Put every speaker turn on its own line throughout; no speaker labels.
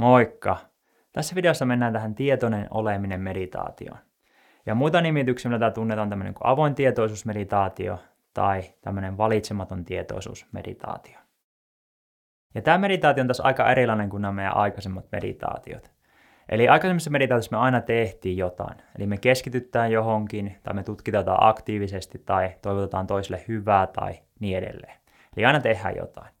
Moikka! Tässä videossa mennään tähän tietoinen oleminen meditaatioon. Ja muita nimityksiä, mitä tunnetaan, tämmöinen kuin avoin tietoisuusmeditaatio tai tämmöinen valitsematon tietoisuusmeditaatio. Ja tämä meditaatio on tässä aika erilainen kuin nämä meidän aikaisemmat meditaatiot. Eli aikaisemmissa meditaatioissa me aina tehtiin jotain. Eli me keskitytään johonkin, tai me tutkitaan aktiivisesti, tai toivotetaan toiselle hyvää, tai niin edelleen. Eli aina tehdään jotain.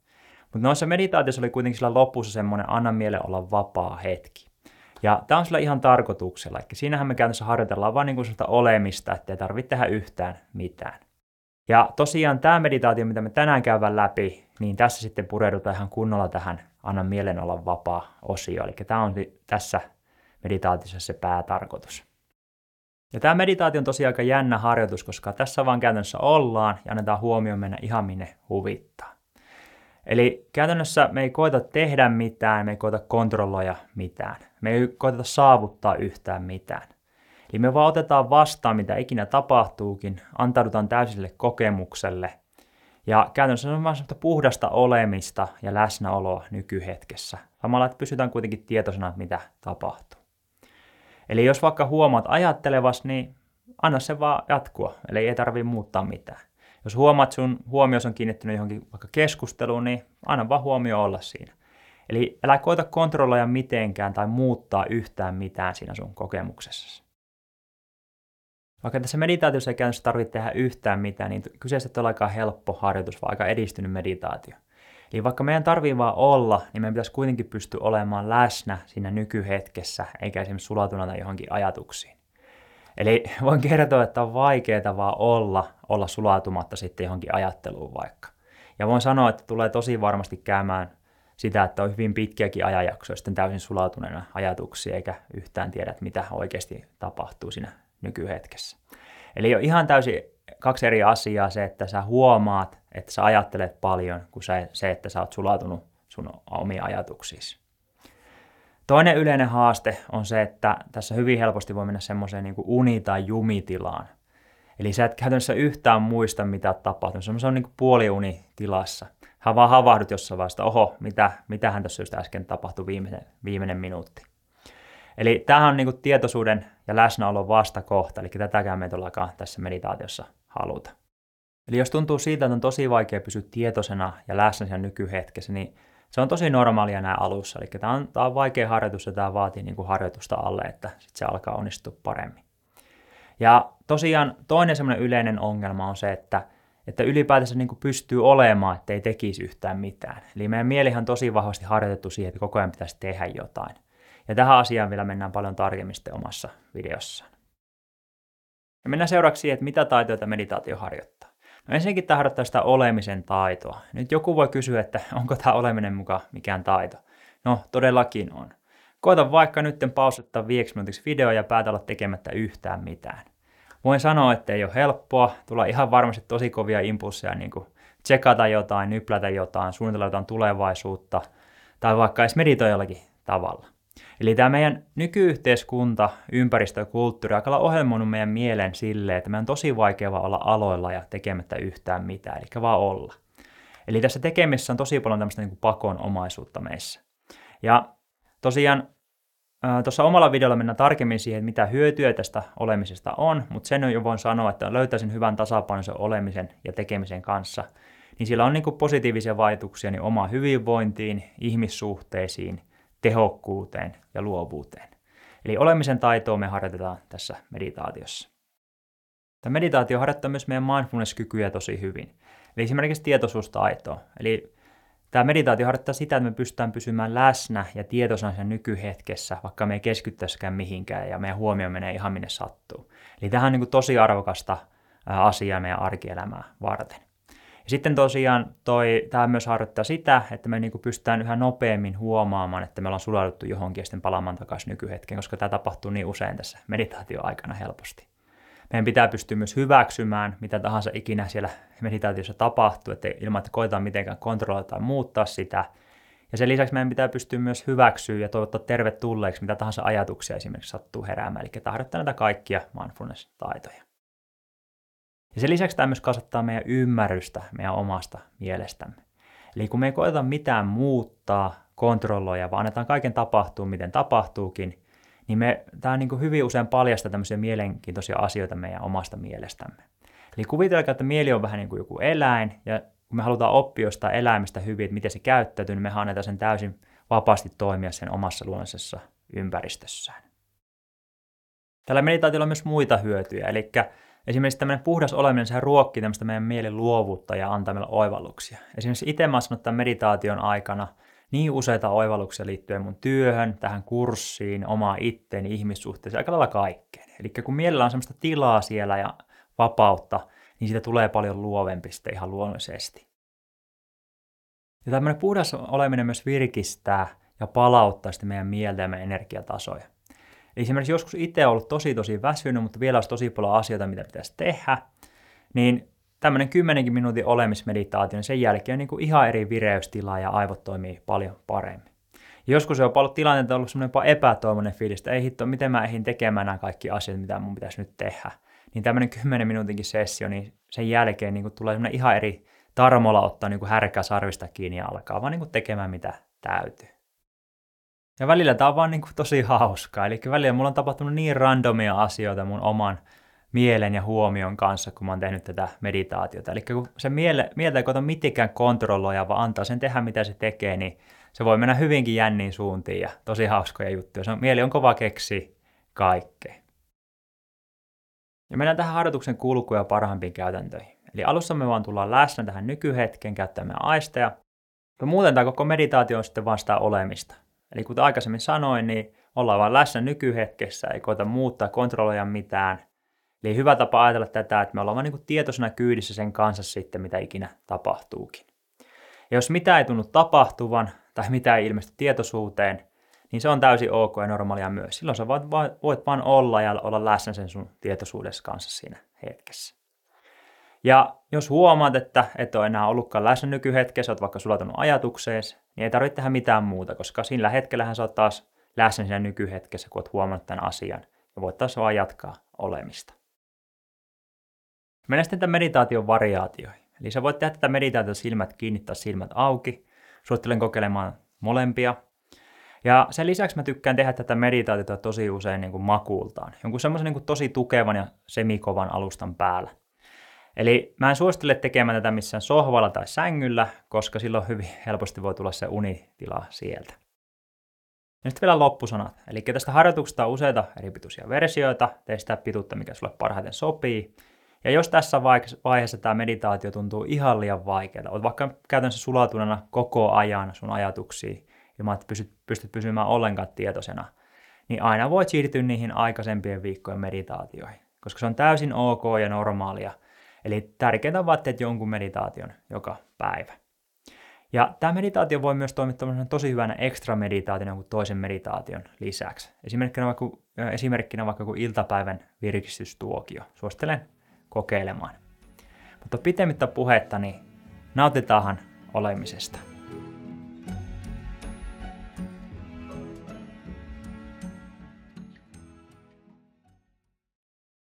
Mutta noissa meditaatioissa oli kuitenkin sillä lopussa semmoinen anna miele olla vapaa hetki. Ja tämä on sillä ihan tarkoituksella. Eli siinähän me käytännössä harjoitellaan vain niin sellaista olemista, että ei tarvitse tehdä yhtään mitään. Ja tosiaan tämä meditaatio, mitä me tänään käydään läpi, niin tässä sitten pureudutaan ihan kunnolla tähän anna mielen olla vapaa osio. Eli tämä on tässä meditaatiossa se päätarkoitus. Ja tämä meditaatio on tosiaan aika jännä harjoitus, koska tässä vaan käytännössä ollaan ja annetaan huomioon mennä ihan minne huvittaa. Eli käytännössä me ei koeta tehdä mitään, me ei koeta kontrolloida mitään. Me ei koeta saavuttaa yhtään mitään. Eli me vaan otetaan vastaan, mitä ikinä tapahtuukin, antaudutaan täysille kokemukselle. Ja käytännössä se on vain puhdasta olemista ja läsnäoloa nykyhetkessä. Samalla, että pysytään kuitenkin tietoisena, mitä tapahtuu. Eli jos vaikka huomaat ajattelevas, niin anna se vaan jatkua, eli ei tarvitse muuttaa mitään. Jos huomaat, sun huomio on kiinnittynyt johonkin vaikka keskusteluun, niin anna vaan huomio olla siinä. Eli älä koita kontrolloida mitenkään tai muuttaa yhtään mitään siinä sun kokemuksessa. Vaikka tässä meditaatiossa ei käytännössä tarvitse tehdä yhtään mitään, niin kyseessä on aika helppo harjoitus, vaan aika edistynyt meditaatio. Eli vaikka meidän tarvii vaan olla, niin meidän pitäisi kuitenkin pystyä olemaan läsnä siinä nykyhetkessä, eikä esimerkiksi sulatuna johonkin ajatuksiin. Eli voin kertoa, että on vaikeaa vaan olla, olla sulautumatta sitten johonkin ajatteluun vaikka. Ja voin sanoa, että tulee tosi varmasti käymään sitä, että on hyvin pitkiäkin ajanjaksoja sitten täysin sulautuneena ajatuksia, eikä yhtään tiedä, mitä oikeasti tapahtuu siinä nykyhetkessä. Eli on ihan täysin kaksi eri asiaa se, että sä huomaat, että sä ajattelet paljon, kuin se, että sä oot sulautunut sun omiin ajatuksiisi. Toinen yleinen haaste on se, että tässä hyvin helposti voi mennä semmoiseen niin uni- tai jumitilaan. Eli sä et käytännössä yhtään muista, mitä on tapahtunut. Se on niin puoliunitilassa. Hän vaan havahdut jossain vaiheessa, oho, mitä, mitähän tässä just äsken tapahtui viimeinen, viimeinen minuutti. Eli tämähän on niin tietoisuuden ja läsnäolon vastakohta, eli tätäkään me ei tässä meditaatiossa haluta. Eli jos tuntuu siitä, että on tosi vaikea pysyä tietoisena ja läsnä siinä nykyhetkessä, niin se on tosi normaalia nämä alussa. Eli tämä on, tämä on vaikea harjoitus ja tämä vaatii niin kuin harjoitusta alle, että sit se alkaa onnistua paremmin. Ja tosiaan toinen semmoinen yleinen ongelma on se, että, että ylipäätänsä niin kuin pystyy olemaan, että ei tekisi yhtään mitään. Eli meidän mielihan on tosi vahvasti harjoitettu siihen, että koko ajan pitäisi tehdä jotain. Ja tähän asiaan vielä mennään paljon tarkemmin sitten omassa videossaan. Ja mennään seuraavaksi siihen, että mitä taitoja meditaatio harjoittaa. No ensinnäkin tämä harjoittaa sitä olemisen taitoa. Nyt joku voi kysyä, että onko tämä oleminen mukaan mikään taito. No, todellakin on. Koita vaikka nyt pausetta viiksi minuutiksi video ja päätä olla tekemättä yhtään mitään. Voin sanoa, että ei ole helppoa, tulee ihan varmasti tosi kovia impulseja niin kuin tsekata jotain, nyplätä jotain, suunnitella jotain tulevaisuutta tai vaikka edes meditoida jollakin tavalla. Eli tämä meidän nykyyhteiskunta, ympäristö ja kulttuuri aika ohjelmoinut meidän mielen silleen, että meidän on tosi vaikea olla aloilla ja tekemättä yhtään mitään, eli vaan olla. Eli tässä tekemisessä on tosi paljon tämmöistä niin pakonomaisuutta meissä. Ja tosiaan Tuossa omalla videolla mennään tarkemmin siihen, mitä hyötyä tästä olemisesta on, mutta sen jo voin sanoa, että löytäisin hyvän tasapainon olemisen ja tekemisen kanssa, niin sillä on niin positiivisia vaikutuksia niin omaan hyvinvointiin, ihmissuhteisiin tehokkuuteen ja luovuuteen. Eli olemisen taitoa me harjoitetaan tässä meditaatiossa. Tämä meditaatio harjoittaa myös meidän mindfulness-kykyjä tosi hyvin. Eli esimerkiksi tietoisuustaitoa. Eli tämä meditaatio harjoittaa sitä, että me pystytään pysymään läsnä ja tietoisena sen nykyhetkessä, vaikka me ei keskittäisikään mihinkään ja meidän huomio menee ihan minne sattuu. Eli tähän on niin tosi arvokasta asiaa meidän arkielämää varten. Ja sitten tosiaan toi, tämä myös harjoittaa sitä, että me niin pystytään yhä nopeammin huomaamaan, että me ollaan sulauduttu johonkin ja sitten palaamaan takaisin nykyhetkeen, koska tämä tapahtuu niin usein tässä meditaatioaikana helposti. Meidän pitää pystyä myös hyväksymään, mitä tahansa ikinä siellä meditaatiossa tapahtuu, että ilman, että koetaan mitenkään kontrolloida tai muuttaa sitä. Ja sen lisäksi meidän pitää pystyä myös hyväksyä ja toivottaa tervetulleeksi, mitä tahansa ajatuksia esimerkiksi sattuu heräämään. Eli tarvittaa näitä kaikkia mindfulness-taitoja. Ja sen lisäksi tämä myös kasvattaa meidän ymmärrystä meidän omasta mielestämme. Eli kun me ei koeta mitään muuttaa, kontrolloija, vaan annetaan kaiken tapahtua, miten tapahtuukin, niin me, tämä niin hyvin usein paljastaa tämmöisiä mielenkiintoisia asioita meidän omasta mielestämme. Eli kuvitelkaa, että mieli on vähän niin kuin joku eläin, ja kun me halutaan oppia jostain eläimestä hyvin, että miten se käyttäytyy, niin me annetaan sen täysin vapaasti toimia sen omassa luonnollisessa ympäristössään. Tällä meditaatiolla on myös muita hyötyjä, eli esimerkiksi tämmöinen puhdas oleminen, sehän ruokkii tämmöistä meidän mielen luovuutta ja antaa meille oivalluksia. Esimerkiksi itse mä sanon tämän meditaation aikana niin useita oivalluksia liittyen mun työhön, tähän kurssiin, omaa itteeni, ihmissuhteeseen, aika lailla kaikkeen. Eli kun mielellä on semmoista tilaa siellä ja vapautta, niin siitä tulee paljon luovempi sitten ihan luonnollisesti. Ja tämmöinen puhdas oleminen myös virkistää ja palauttaa sitten meidän mieltä ja meidän energiatasoja. Esimerkiksi joskus itse ollut tosi tosi väsynyt, mutta vielä olisi tosi paljon asioita, mitä pitäisi tehdä, niin tämmöinen kymmenenkin minuutin olemismeditaatio, niin sen jälkeen on niin kuin ihan eri vireystila ja aivot toimii paljon paremmin. Ja joskus on ollut on ollut semmoinen epätoivoinen fiilis, että ei hitto, miten mä ehdin tekemään nämä kaikki asiat, mitä mun pitäisi nyt tehdä. Niin tämmöinen 10 minuutinkin sessio, niin sen jälkeen niin kuin tulee semmoinen ihan eri tarmolla ottaa niin kuin sarvista kiinni ja alkaa vaan niin kuin tekemään mitä täytyy. Ja välillä tämä on vaan niin kuin tosi hauskaa. Eli välillä mulla on tapahtunut niin randomia asioita mun oman mielen ja huomion kanssa, kun mä oon tehnyt tätä meditaatiota. Eli kun se miele, mieltä ei kota mitenkään kontrolloja, vaan antaa sen tehdä, mitä se tekee, niin se voi mennä hyvinkin jänniin suuntiin ja tosi hauskoja juttuja. Se on, mieli on kova keksi kaikkea. Ja mennään tähän harjoituksen kulkuun ja parhaimpiin käytäntöihin. Eli alussa me vaan tullaan läsnä tähän nykyhetkeen, käyttämään aisteja. Ja muuten tämä koko meditaatio on sitten vaan sitä olemista. Eli kuten aikaisemmin sanoin, niin ollaan vaan läsnä nykyhetkessä, ei koeta muuttaa, kontrolloida mitään. Eli hyvä tapa ajatella tätä, että me ollaan vaan niin tietoisena kyydissä sen kanssa sitten, mitä ikinä tapahtuukin. Ja jos mitä ei tunnu tapahtuvan tai mitä ei ilmesty tietoisuuteen, niin se on täysin ok ja normaalia myös. Silloin sä voit, voit vaan olla ja olla läsnä sen sun tietoisuudessa kanssa siinä hetkessä. Ja jos huomaat, että et ole enää ollutkaan läsnä nykyhetkessä, olet vaikka sulatunut ajatukseesi, niin ei tarvitse tehdä mitään muuta, koska sillä hetkellähän sä oot taas läsnä siinä nykyhetkessä, kun olet huomannut tämän asian, ja voit taas vaan jatkaa olemista. Mennään sitten tämän meditaation variaatioihin. Eli sä voit tehdä tätä meditaatiota silmät kiinnittää silmät auki. Suosittelen kokeilemaan molempia. Ja sen lisäksi mä tykkään tehdä tätä meditaatiota tosi usein niin kuin makuultaan. Jonkun semmoisen niin tosi tukevan ja semikovan alustan päällä. Eli mä en suosittele tekemään tätä missään sohvalla tai sängyllä, koska silloin hyvin helposti voi tulla se unitila sieltä. Ja sitten vielä loppusanat. Eli tästä harjoituksesta on useita eri pituisia versioita. Tee sitä pituutta, mikä sulle parhaiten sopii. Ja jos tässä vaiheessa tämä meditaatio tuntuu ihan liian vaikealta, olet vaikka käytännössä sulautuneena koko ajan sun ajatuksiin, ilman että pystyt, pystyt pysymään ollenkaan tietoisena, niin aina voit siirtyä niihin aikaisempien viikkojen meditaatioihin, koska se on täysin ok ja normaalia – Eli tärkeintä on vaan jonkun meditaation joka päivä. Ja tämä meditaatio voi myös toimia tosi hyvänä ekstra meditaationa kuin toisen meditaation lisäksi. Esimerkkinä vaikka, esimerkkinä vaikka kuin iltapäivän virkistystuokio. Suosittelen kokeilemaan. Mutta pitemmittä puhetta, niin nautitaanhan olemisesta.